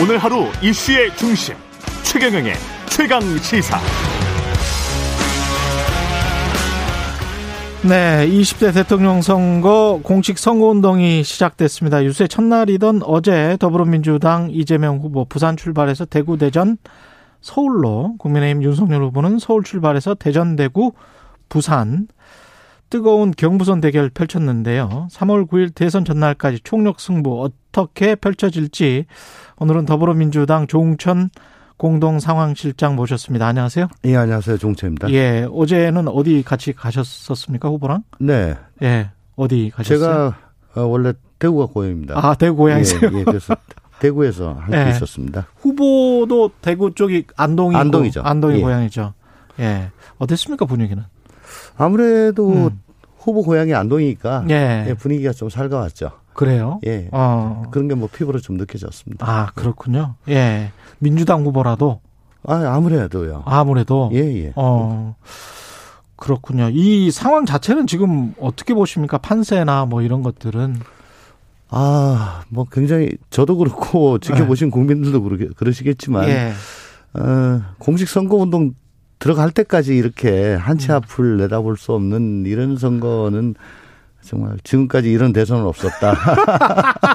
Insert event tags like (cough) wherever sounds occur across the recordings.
오늘 하루 이슈의 중심 최경영의 최강 시사. 네, 20대 대통령 선거 공식 선거운동이 시작됐습니다. 유세 첫날이던 어제 더불어민주당 이재명 후보 부산 출발해서 대구, 대전, 서울로 국민의힘 윤석열 후보는 서울 출발해서 대전, 대구, 부산 뜨거운 경부선 대결 펼쳤는데요. 3월 9일 대선 전날까지 총력 승부 어떻게 펼쳐질지 오늘은 더불어민주당 조웅천 공동 상황실장 모셨습니다. 안녕하세요. 예, 안녕하세요. 종채입니다. 예, 어제는 어디 같이 가셨었습니까, 후보랑? 네. 예, 어디 가셨어요? 제가 어, 원래 대구가 고향입니다. 아, 대구 고향이세요? 예, 예 그래서 대구에서 함께 예. 있었습니다. 후보도 대구 쪽이 안동이 안동이죠. 안동이 예. 고향이죠. 예. 어땠습니까, 분위기는? 아무래도 음. 후보 고향이 안동이니까 예. 예, 분위기가 좀 살가웠죠. 그래요? 예. 어. 그런 게 뭐 피부로 좀 느껴졌습니다. 아, 그렇군요. 예. 민주당 후보라도 아, 아무래도요. 아무래도 예, 예. 어. 그렇군요. 이 상황 자체는 지금 어떻게 보십니까? 판세나 뭐 이런 것들은 아, 뭐 굉장히 저도 그렇고 (laughs) 지켜보신 국민들도 그러, 그러시겠지만 예. 어, 공식 선거 운동 들어갈 때까지 이렇게 음. 한치 앞을 내다볼 수 없는 이런 선거는 정말 지금까지 이런 대선은 없었다.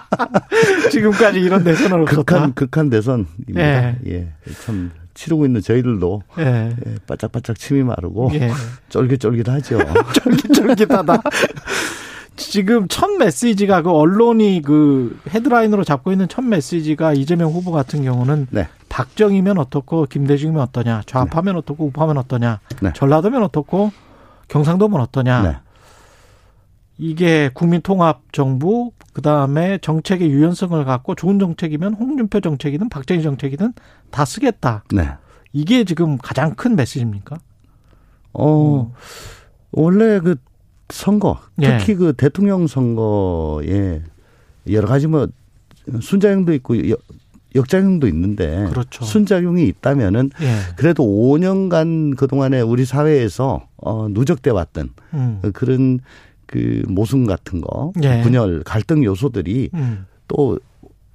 (laughs) 지금까지 이런 대선을 없었다. 극한 극한 대선입니다. 예. 예. 참 치르고 있는 저희들도 예. 예, 바짝바짝 침이 마르고 예. (laughs) 쫄깃쫄깃하죠. (laughs) 쫄깃쫄깃하다. 지금 첫 메시지가 그 언론이 그 헤드라인으로 잡고 있는 첫 메시지가 이재명 후보 같은 경우는 네. 박정희면 어떻고 김대중이면 어떠냐, 좌파면 어떻고 우파면 어떠냐, 네. 전라도면 어떻고 경상도면 어떠냐. 네. 이게 국민통합정부 그다음에 정책의 유연성을 갖고 좋은 정책이면 홍준표 정책이든 박정희 정책이든 다 쓰겠다. 네. 이게 지금 가장 큰 메시지입니까? 어, 원래 그 선거, 예. 특히 그 대통령 선거에 여러 가지 뭐 순작용도 있고 역, 역작용도 있는데 그렇죠. 순작용이 있다면은 예. 그래도 5년간 그 동안에 우리 사회에서 어 누적돼 왔던 음. 그런 그 모순 같은 거, 예. 분열, 갈등 요소들이 음. 또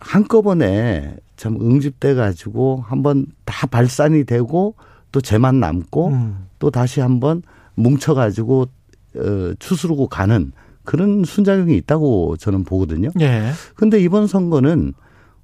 한꺼번에 참 응집돼 가지고 한번 다 발산이 되고 또 재만 남고 음. 또 다시 한번 뭉쳐 가지고 어 추스르고 가는 그런 순작용이 있다고 저는 보거든요. 예. 근데 이번 선거는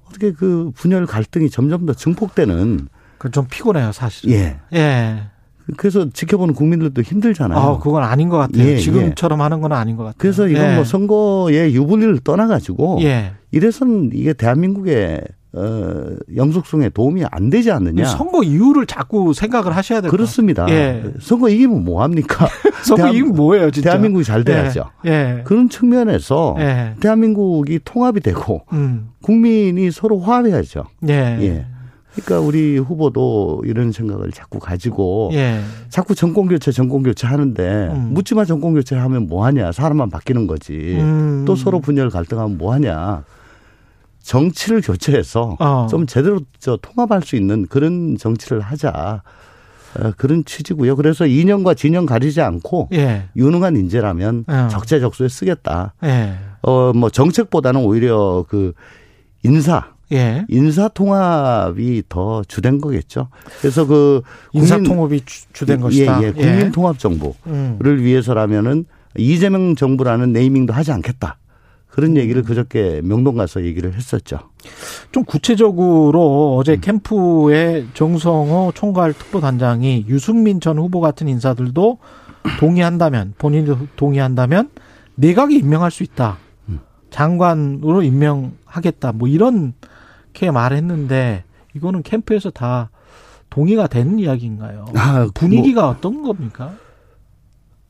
어떻게 그 분열 갈등이 점점 더 증폭되는 그 좀 피곤해요, 사실. 예. 예. 그래서 지켜보는 국민들도 힘들잖아요. 아, 그건 아닌 것 같아요. 예, 지금처럼 하는 건 아닌 것 같아요. 그래서 이건 예. 뭐 선거의 유불리를 떠나가지고 예. 이래서는 이게 대한민국의 어, 영속성에 도움이 안 되지 않느냐. 선거 이유를 자꾸 생각을 하셔야 될것 그렇습니다. 예. 선거 이기면 뭐 합니까? (laughs) 선거 이유 뭐예요, 진짜? 대한민국이 잘 돼야죠. 예. 예. 그런 측면에서 예. 대한민국이 통합이 되고 음. 국민이 서로 화합해야죠. 예. 예. 그러니까 우리 후보도 이런 생각을 자꾸 가지고 예. 자꾸 정권 교체 정권 교체 하는데 음. 묻지마 정권 교체 하면 뭐 하냐 사람만 바뀌는 거지 음. 또 서로 분열 갈등하면 뭐 하냐 정치를 교체해서 어. 좀 제대로 저 통합할 수 있는 그런 정치를 하자 어, 그런 취지고요. 그래서 이념과 진영 가리지 않고 예. 유능한 인재라면 어. 적재적소에 쓰겠다. 예. 어뭐 정책보다는 오히려 그 인사 예. 인사 통합이 더 주된 거겠죠. 그래서 그 인사 국민- 통합이 주- 주된 것이다. 예, 예. 국민 통합 정부를 음. 위해서라면은 이재명 정부라는 네이밍도 하지 않겠다. 그런 얘기를 그저께 명동 가서 얘기를 했었죠. 좀 구체적으로 음. 어제 캠프에 정성호 총괄 특보단장이 유승민 전 후보 같은 인사들도 동의한다면 본인도 동의한다면 내각에 임명할 수 있다. 음. 장관으로 임명하겠다. 뭐 이 렇게 말했는데 이거는 캠프에서 다 동의가 되는 이야기인가요? 아, 분위기가 어떤 겁니까?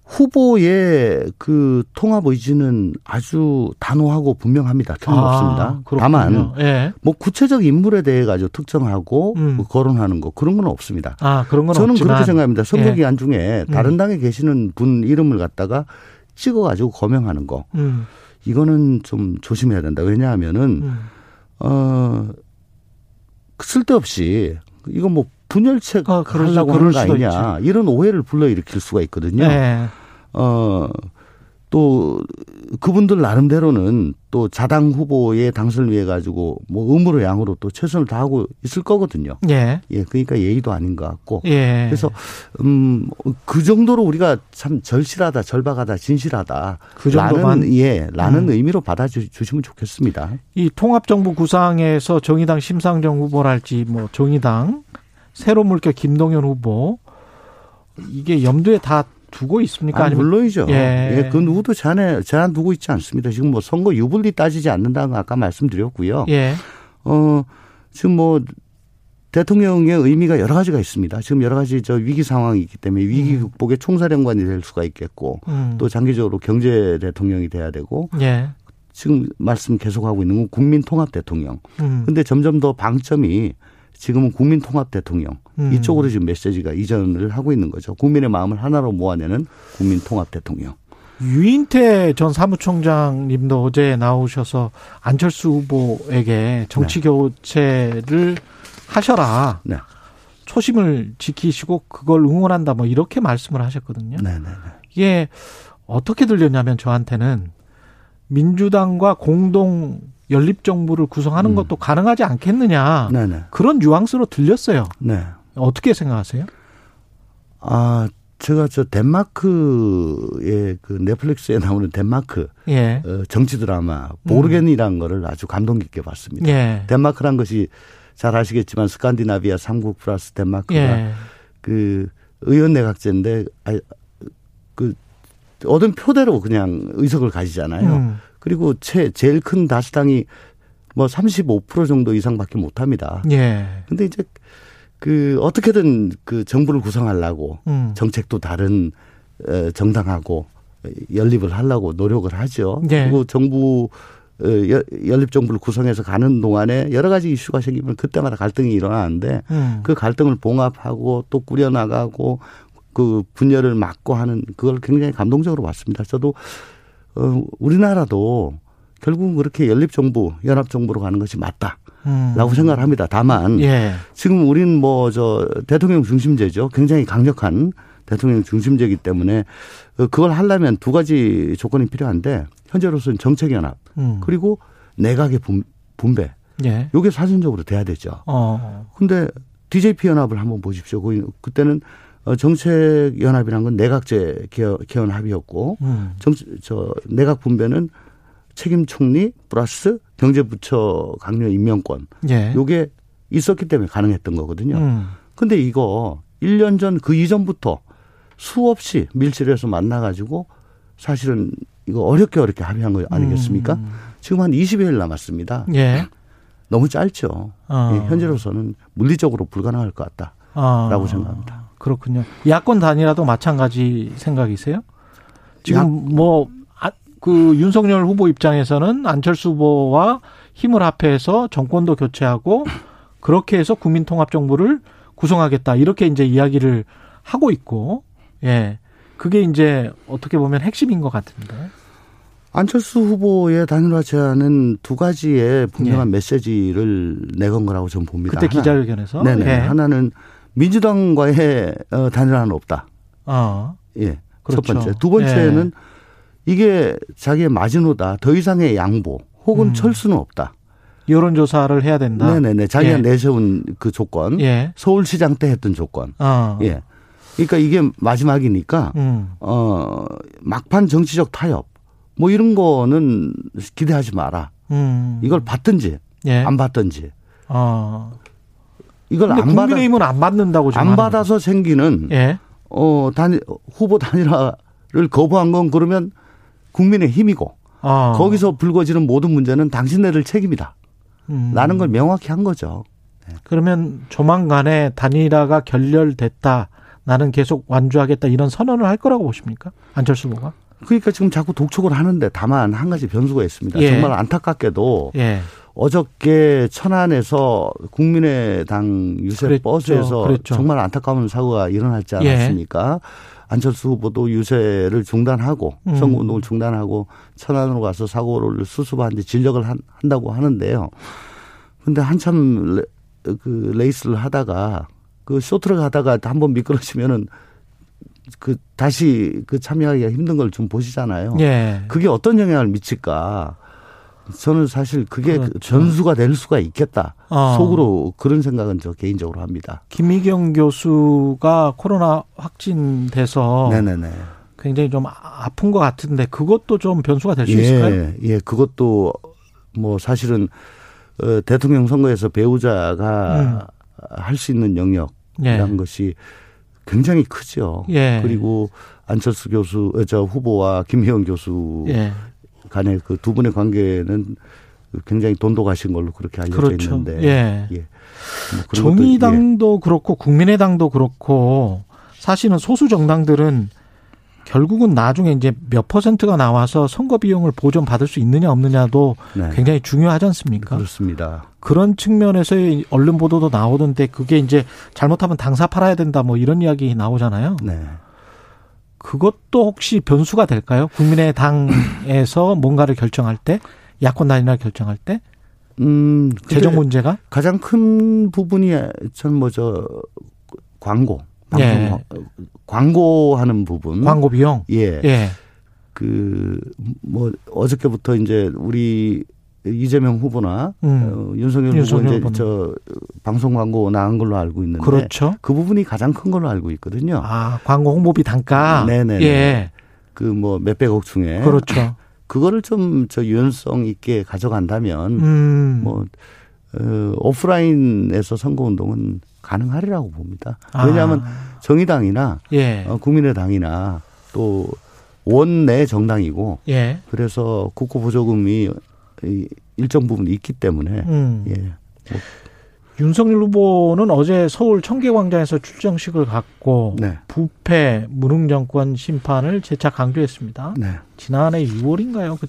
후보의 그 통합 의지는 아주 단호하고 분명합니다. 틀림없습니다. 아. 다만 예. 뭐 구체적 인물에 대해 가지고 특정하고 음. 뭐 거론하는 거 그런 건 없습니다. 아 그런 건 저는 없지만 그렇게 생각합니다. 선거 예. 기간 중에 다른 당에 계시는 분 이름을 갖다가 찍어 가지고 거명하는 거 음, 이거는 좀 조심해야 된다. 왜냐하면은 음. 어 쓸데없이 이거 뭐 분열책 아, 그럴 하는 거 아니냐 이런 오해를 불러일으킬 수가 있거든요. 네. 어, 또 그분들 나름대로는 또 자당 후보의 당선을 위해 가지고 뭐 음으로 양으로 또 최선을 다하고 있을 거거든요. 예. 예, 그러니까 예의도 아닌 것 같고. 예. 그래서 음 그 정도로 우리가 참 절실하다, 절박하다, 진실하다. 그 정도만? 라는 예, 라는 음. 의미로 받아주시면 좋겠습니다. 이 통합정부 구상에서 정의당 심상정 후보랄지 뭐 정의당 새로 물결 김동연 후보 이게 염두에 다 두고 있습니까? 아, 아니면 물론이죠. 예. 예. 그 누구도 제한에 제한 두고 있지 않습니다. 지금 뭐 선거 유불리 따지지 않는다는 거 아까 말씀드렸고요. 예. 어 지금 뭐 대통령의 의미가 여러 가지가 있습니다. 지금 여러 가지 저 위기 상황이 있기 때문에 위기 극복의 총사령관이 될 수가 있겠고 음. 또 장기적으로 경제 대통령이 돼야 되고 예. 지금 말씀 계속하고 있는 건 국민 통합 대통령. 음. 근데 점점 더 방점이 지금은 국민 통합 대통령 음. 이쪽으로 지금 메시지가 이전을 하고 있는 거죠. 국민의 마음을 하나로 모아내는 국민 통합 대통령. 유인태 전 사무총장님도 어제 나오셔서 안철수 후보에게 정치 교체를 하셔라. 네. 초심을 지키시고 그걸 응원한다. 뭐 이렇게 말씀을 하셨거든요. 네네네. 이게 어떻게 들렸냐면 저한테는 민주당과 공동 연립 정부를 구성하는 음. 것도 가능하지 않겠느냐. 네네. 그런 뉘앙스로 들렸어요. 네. 어떻게 생각하세요? 아, 제가 저 덴마크의 그 넷플릭스에 나오는 덴마크 예. 어, 정치 드라마 보르겐이라는 거를 아주 감동 깊게 봤습니다. 예. 덴마크란 것이 잘 아시겠지만 스칸디나비아 삼국 플러스 덴마크가 예. 그 의원 내각제인데 아, 그 얻은 표대로 그냥 의석을 가지잖아요. 음. 그리고 제, 제일 큰 다수당이 뭐 35% 정도 이상밖에 못 합니다. 예. 근데 이제 그 어떻게든 그 정부를 구성하려고 음. 정책도 다른 어, 정당하고 연립을 하려고 노력을 하죠. 네. 그리고 정부 어, 여- 연립 정부를 구성해서 가는 동안에 여러 가지 이슈가 생기면 그때마다 갈등이 일어나는데 음. 그 갈등을 봉합하고 또 꾸려 나가고 그 분열을 막고 하는 그걸 굉장히 감동적으로 봤습니다. 저도 어 우리나라도 결국은 그렇게 연립 정부, 연합 정부로 가는 것이 맞다 라고 음. 생각을 합니다. 다만 예. 지금 우리는 뭐 저 대통령 중심제죠. 굉장히 강력한 대통령 중심제이기 때문에 어, 그걸 하려면 두 가지 조건이 필요한데 현재로서는 정책 연합 음. 그리고 내각의 분, 분배. 예. 요게 사전적으로 돼야 되죠. 어. 근데 DJP 연합을 한번 보십시오. 그- 그때는 어, 정책 연합이란 건 내각제 개헌, 합의였고 음. 정, 저 내각 분배는 책임 총리 플러스 경제부처 강력 임명권 예. 요게 있었기 때문에 가능했던 거거든요. 음. 근데 이거 1년 전 그 이전부터 수없이 밀실에서 만나 가지고 사실은 이거 어렵게 어렵게 합의한 거 아니겠습니까? 음. 지금 한 20여일 남았습니다. 예. 너무 짧죠. 어. 예, 현재로서는 물리적으로 불가능할 것 같다라고 아. 생각합니다. 그렇군요. 야권 단일화도 마찬가지 생각이세요? 지금 뭐, 아, 그 윤석열 후보 입장에서는 안철수 후보와 힘을 합해서 정권도 교체하고 그렇게 해서 국민통합정부를 구성하겠다. 이렇게 이제 이야기를 하고 있고, 예. 그게 이제 어떻게 보면 핵심인 것 같은데. 안철수 후보의 단일화 제안은 두 가지의 분명한 예. 메시지를 내건 거라고 저는 봅니다. 그때 기자회견에서. 네네. 예. 하나는 민주당과의 어, 단일화는 없다. 어. 예. 그렇죠. 첫 번째. 두 번째는 이게 자기의 마지노다. 더 이상의 양보 혹은 음. 철수는 없다. 여론조사를 해야 된다. 네네네. 자기가 예. 내세운 그 조건. 예. 서울시장 때 했던 조건. 어. 예. 그러니까 이게 마지막이니까 음. 어 막판 정치적 타협 뭐 이런 거는 기대하지 마라. 음. 이걸 받든지 예. 안 받든지 어. 이걸 안 받아 국민의힘은 안 받는다고 지금 안 받아서 생기는. 예. 어 단일 후보 단일화를 거부한 건 그러면 국민의 힘이고 어. 거기서 불거지는 모든 문제는 당신네들 책임이다. 음. 라는 걸 명확히 한 거죠. 그러면 조만간에 단일화가 결렬됐다. 나는 계속 완주하겠다 이런 선언을 할 거라고 보십니까? 안철수 후보가? 그러니까 지금 자꾸 독촉을 하는데 다만 한 가지 변수가 있습니다. 예. 정말 안타깝게도 예. 어저께 천안에서 국민의당 유세 그랬죠. 버스에서 그랬죠. 정말 안타까운 사고가 일어났지 예. 않았습니까? 안철수 후보도 유세를 중단하고 음. 선거운동을 중단하고 천안으로 가서 사고를 수습하는데 진력을 한, 한다고 하는데요. 근데 한참 레, 그 레이스를 하다가 그 쇼트를 하다가 한 번 미끄러지면은 그 다시 그 참여하기가 힘든 걸 좀 보시잖아요. 예. 그게 어떤 영향을 미칠까? 저는 사실 그게 그렇죠. 전수가 될 수가 있겠다. 어. 속으로 그런 생각은 저 개인적으로 합니다. 김희경 교수가 코로나 확진돼서 네네네. 굉장히 좀 아픈 것 같은데 그것도 좀 변수가 될수 있을까요? 예, 예, 그것도 뭐 사실은 어, 대통령 선거에서 배우자가 할수 있는 영역이라는 예. 것이 굉장히 크죠. 예. 그리고 안철수 교수, 어, 저 후보와 김희영 교수 예. 간의 그 두 분의 관계는 굉장히 돈독하신 걸로 그렇게 알려져 그렇죠. 있는데. 예. 예. 뭐 정의당도 그렇고 국민의당도 그렇고 사실은 소수 정당들은 결국은 나중에 이제 몇 퍼센트가 나와서 선거 비용을 보전 받을 수 있느냐 없느냐도 예. 네. 굉장히 중요하지 않습니까? 그렇습니다. 그런 측면에서의 언론 보도도 나오던데 그게 이제 잘못하면 당사 팔아야 된다 뭐 이런 이야기 나오잖아요. 네. 그것도 혹시 변수가 될까요? 국민의당에서 (clears throat) 뭔가를 결정할 때 야권 단일화 결정할 때 음, 재정 문제가 가장 큰 부분이 전 뭐 저 광고, 방송 예. 광- 광고하는 부분. 광고 비용 예. 예. 그 뭐 어저께부터 이제 우리 이재명 후보나 음. 어, 윤석열, 윤석열 후보 이제. 저 방송 광고 나간 걸로 알고 있는데 그렇죠. 그 부분이 가장 큰 걸로 알고 있거든요. 아, 광고 홍보비 단가. 네네네. 예. 그 뭐 몇백억 중에 그렇죠. (laughs) 그거를 좀 저 유연성 있게 가져간다면 음. 뭐 어, 오프라인에서 선거 운동은 가능하리라고 봅니다. 아. 왜냐하면 정의당이나 예. 어, 국민의당이나 또 원내 정당이고 예. 그래서 국고 보조금이 이 일정 부분 있기 때문에 음. 예. 윤석열 후보는 어제 서울 청계광장에서 출정식을 갖고 네. 부패 무능 정권 심판을 재차 강조했습니다. 네. 지난해 6월인가요? 그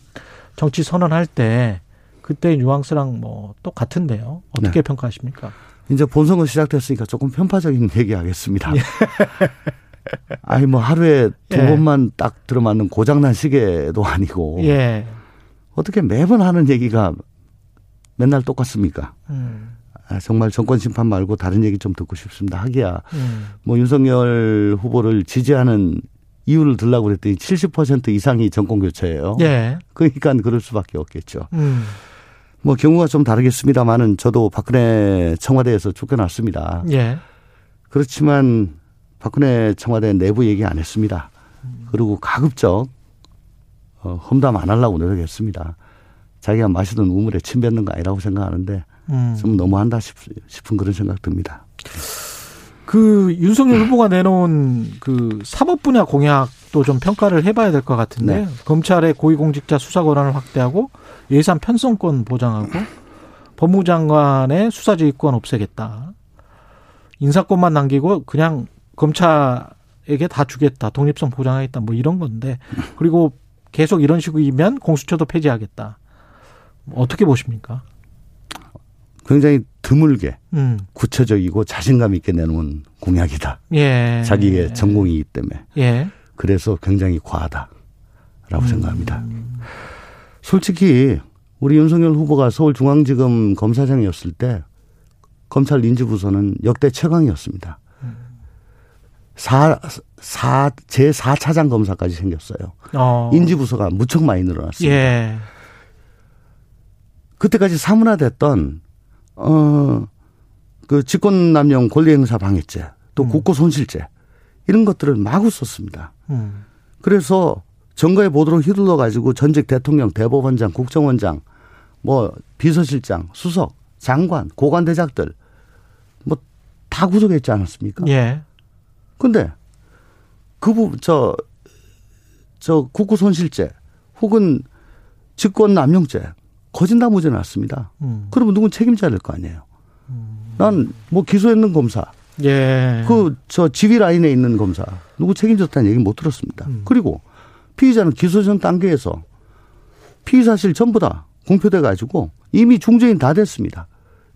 정치 선언할 때 그때 뉘앙스랑 뭐 똑같은데요. 어떻게 네. 평가하십니까? 이제 본선거 시작됐으니까 조금 편파적인 (laughs) 얘기 하겠습니다. 예. 아니 뭐 하루에 두 예. 번만 딱 들어맞는 고장난 시계도 아니고 예. 어떻게 매번 하는 얘기가 맨날 똑같습니까? 음. 아, 정말 정권 심판 말고 다른 얘기 좀 듣고 싶습니다. 하기야 음. 뭐 윤석열 후보를 지지하는 이유를 들라고 그랬더니 70% 이상이 정권 교체예요. 예. 그러니까 그럴 수밖에 없겠죠. 음. 뭐 경우가 좀 다르겠습니다만은 저도 박근혜 청와대에서 쫓겨났습니다. 예. 그렇지만 박근혜 청와대 내부 얘기 안 했습니다. 그리고 가급적 어, 험담 안 하려고 노력했습니다. 자기가 마시던 우물에 침 뱉는 거 아니라고 생각하는데 음. 좀 너무한다 싶, 싶은 그런 생각 듭니다. 그 윤석열 후보가 내놓은 그 사법 분야 공약도 좀 평가를 해봐야 될 것 같은데 네. 검찰의 고위공직자 수사 권한을 확대하고 예산 편성권 보장하고 법무장관의 수사지휘권 없애겠다. 인사권만 남기고 그냥 검찰에게 다 주겠다. 독립성 보장하겠다. 뭐 이런 건데 그리고 계속 이런 식이면 공수처도 폐지하겠다. 어떻게 보십니까? 굉장히 드물게 음, 구체적이고 자신감 있게 내놓은 공약이다. 예. 자기의 전공이기 때문에. 예. 그래서 굉장히 과하다라고 음. 생각합니다. 솔직히 우리 윤석열 후보가 서울중앙지검 검사장이었을 때 검찰 인지부서는 역대 최강이었습니다. 사, 사, 제 4차장 검사까지 생겼어요. 어. 인지부서가 무척 많이 늘어났습니다. 예. 그때까지 사문화됐던, 어, 그 직권남용 권리행사 방해죄, 또 음. 국고 손실죄, 이런 것들을 마구 썼습니다. 음. 그래서 정가에 보도로 휘둘러 가지고 전직 대통령, 대법원장, 국정원장, 뭐 비서실장, 수석, 장관, 고관 대작들 뭐 다 구속했지 않았습니까? 예. 근데 그 부분 저, 저 국고 손실죄 혹은 직권 남용죄 거짓다 무죄 났습니다. 음. 그러면 누군 책임져야 될 거 아니에요. 난뭐 기소했는 검사, 예. 그 저 지휘 라인에 있는 검사 누구 책임졌다는 얘기 못 들었습니다. 음. 그리고 피의자는 기소 전 단계에서 피의 사실 전부 다 공표돼 가지고 이미 중재인 다 됐습니다.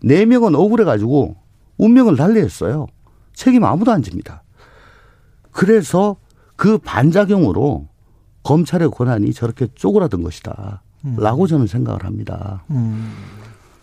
네 명은 억울해 가지고 운명을 달리했어요. 책임 아무도 안 집니다. 그래서 그 반작용으로 검찰의 권한이 저렇게 쪼그라든 것이다. 라고 저는 생각을 합니다. 음.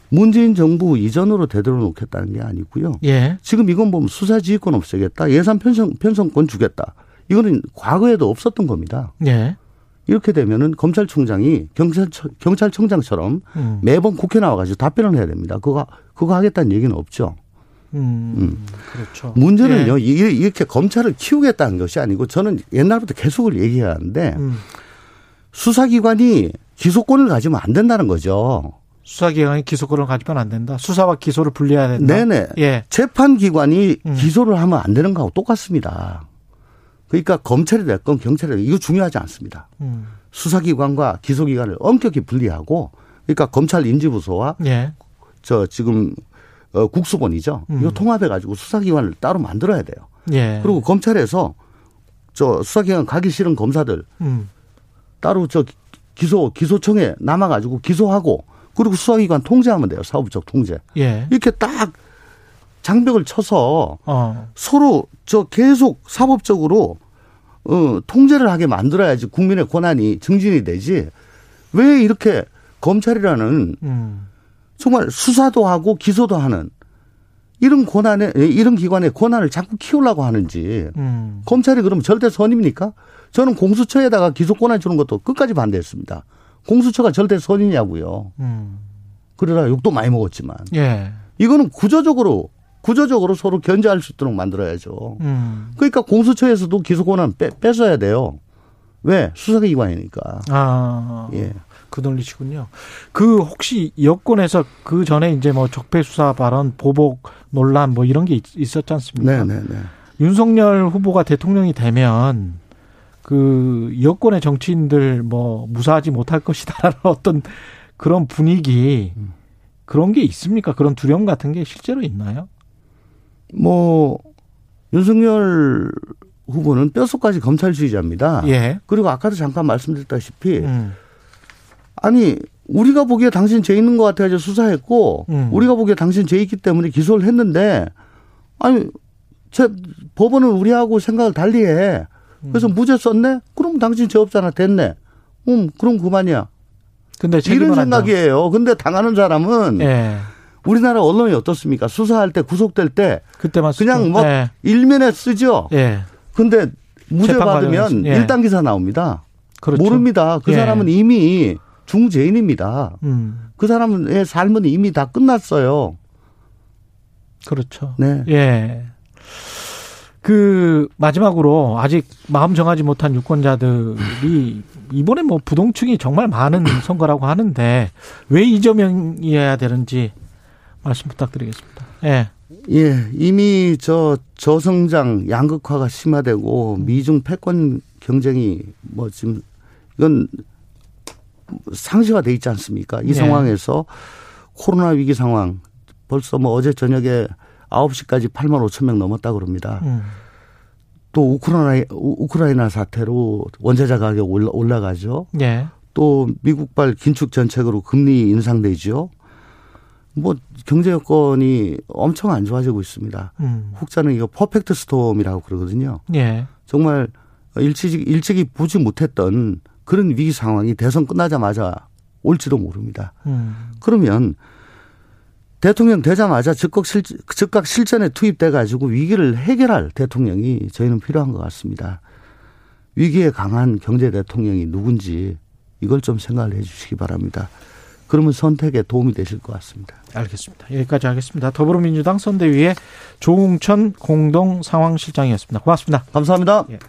문재인 정부 이전으로 되돌려 놓겠다는 게 아니고요. 예. 지금 이건 보면 수사지휘권 없애겠다. 예산 편성, 편성권 주겠다. 이거는 과거에도 없었던 겁니다. 예. 이렇게 되면은 검찰총장이 경찰 경찰청장처럼 음. 매번 국회 나와가지고 답변을 해야 됩니다. 그거 그거 하겠다는 얘기는 없죠. 음. 그렇죠. 문제는요 이- 이렇게 검찰을 키우겠다는 것이 아니고 저는 옛날부터 계속 얘기하는데 음. 수사기관이 기소권을 가지면 안 된다는 거죠. 수사기관이 기소권을 가지면 안 된다. 수사와 기소를 분리해야 된다. 네네. 예. 재판기관이 음. 기소를 하면 안 되는 거하고 똑같습니다. 그러니까 검찰이 됐건 경찰이 됐건 이거 중요하지 않습니다. 음. 수사기관과 기소기관을 엄격히 분리하고 그러니까 검찰 인지부서와 예. 저 지금 어 국수본이죠. 음. 이거 통합해 가지고 수사기관을 따로 만들어야 돼요. 예. 그리고 검찰에서 저 수사기관 가기 싫은 검사들 음. 따로 저 기소 기소청에 남아 가지고 기소하고 그리고 수사기관 통제하면 돼요. 사법적 통제. 예. 이렇게 딱 장벽을 쳐서 어. 서로 저 계속 사법적으로 어 통제를 하게 만들어야지 국민의 권한이 증진이 되지. 왜 이렇게 검찰이라는 음. 정말 수사도 하고 기소도 하는 이런 권한에 이런 기관의 권한을 자꾸 키우려고 하는지 음. 검찰이 그럼 절대 선입니까? 저는 공수처에다가 기소권을 주는 것도 끝까지 반대했습니다. 공수처가 절대 선이냐고요. 음. 그러다 욕도 많이 먹었지만 예. 이거는 구조적으로 구조적으로 서로 견제할 수 있도록 만들어야죠. 음. 그러니까 공수처에서도 기소권은 빼, 뺏어야 돼요. 왜? 수사기관이니까. 아. 예. 그 논리시군요. 그 혹시 여권에서 그 전에 이제 뭐 적폐 수사 발언, 보복 논란 뭐 이런 게 있, 있었지 않습니까? 네 네 네. 윤석열 후보가 대통령이 되면 그 여권의 정치인들 뭐 무사하지 못할 것이다라는 (laughs) 어떤 그런 분위기 그런 게 있습니까? 그런 두려움 같은 게 실제로 있나요? 뭐 윤석열 후보는 뼛속까지 검찰주의자입니다. 예. 그리고 아까도 잠깐 말씀드렸다시피 음. 아니 우리가 보기에 당신 죄 있는 것 같아서 수사했고 음. 우리가 보기에 당신 죄 있기 때문에 기소를 했는데 아니 제 법원은 우리하고 생각을 달리해. 음. 그래서 무죄 썼네? 그럼 당신 죄 없잖아. 됐네. 음, 그럼 그만이야. 근데 이런 생각이에요. 근데 당하는 사람은 져- 예. 우리나라 언론이 어떻습니까? 수사할 때 구속될 때 그때만 그냥. 뭐 예. 일면에 쓰죠. 예. 근데 무죄 받으면 예. 일단 기사 나옵니다. 그렇죠. 모릅니다. 그 예. 사람은 이미 중죄인입니다. 음. 그 사람의 삶은 이미 다 끝났어요. 그렇죠. 네. 예. 그 마지막으로 아직 마음 정하지 못한 유권자들이 이번에 뭐 부동층이 정말 많은 (coughs) 선거라고 하는데 왜 이재명이어야 되는지 말씀 부탁드리겠습니다. 예. 예, 이미 저 저성장 양극화가 심화되고 미중 패권 경쟁이 뭐 지금 이건 상시화돼 있지 않습니까? 이 네. 상황에서 코로나 위기 상황 벌써 뭐 어제 저녁에 9시까지 8만 5천 명 넘었다 그럽니다. 음. 또 우크라이나 우크라이나 사태로 원자재 가격 올라 올라가죠. 예. 또 미국발 긴축 정책으로 금리 인상되죠. 뭐 경제 여건이 엄청 안 좋아지고 있습니다. 음. 혹자는 이거 퍼펙트 스톰이라고 그러거든요. 예. 정말 일찍이 일찍이 보지 못했던 그런 위기 상황이 대선 끝나자마자 올지도 모릅니다. 음. 그러면 대통령 되자마자 즉각 실 즉각 실전에 투입돼 가지고 위기를 해결할 대통령이 저희는 필요한 것 같습니다. 위기에 강한 경제 대통령이 누군지 이걸 좀 생각을 해 주시기 바랍니다. 그러면 선택에 도움이 되실 것 같습니다. 알겠습니다. 여기까지 하겠습니다. 더불어민주당 선대위의 조웅천 공동 상황실장이었습니다. 고맙습니다. 감사합니다. 예.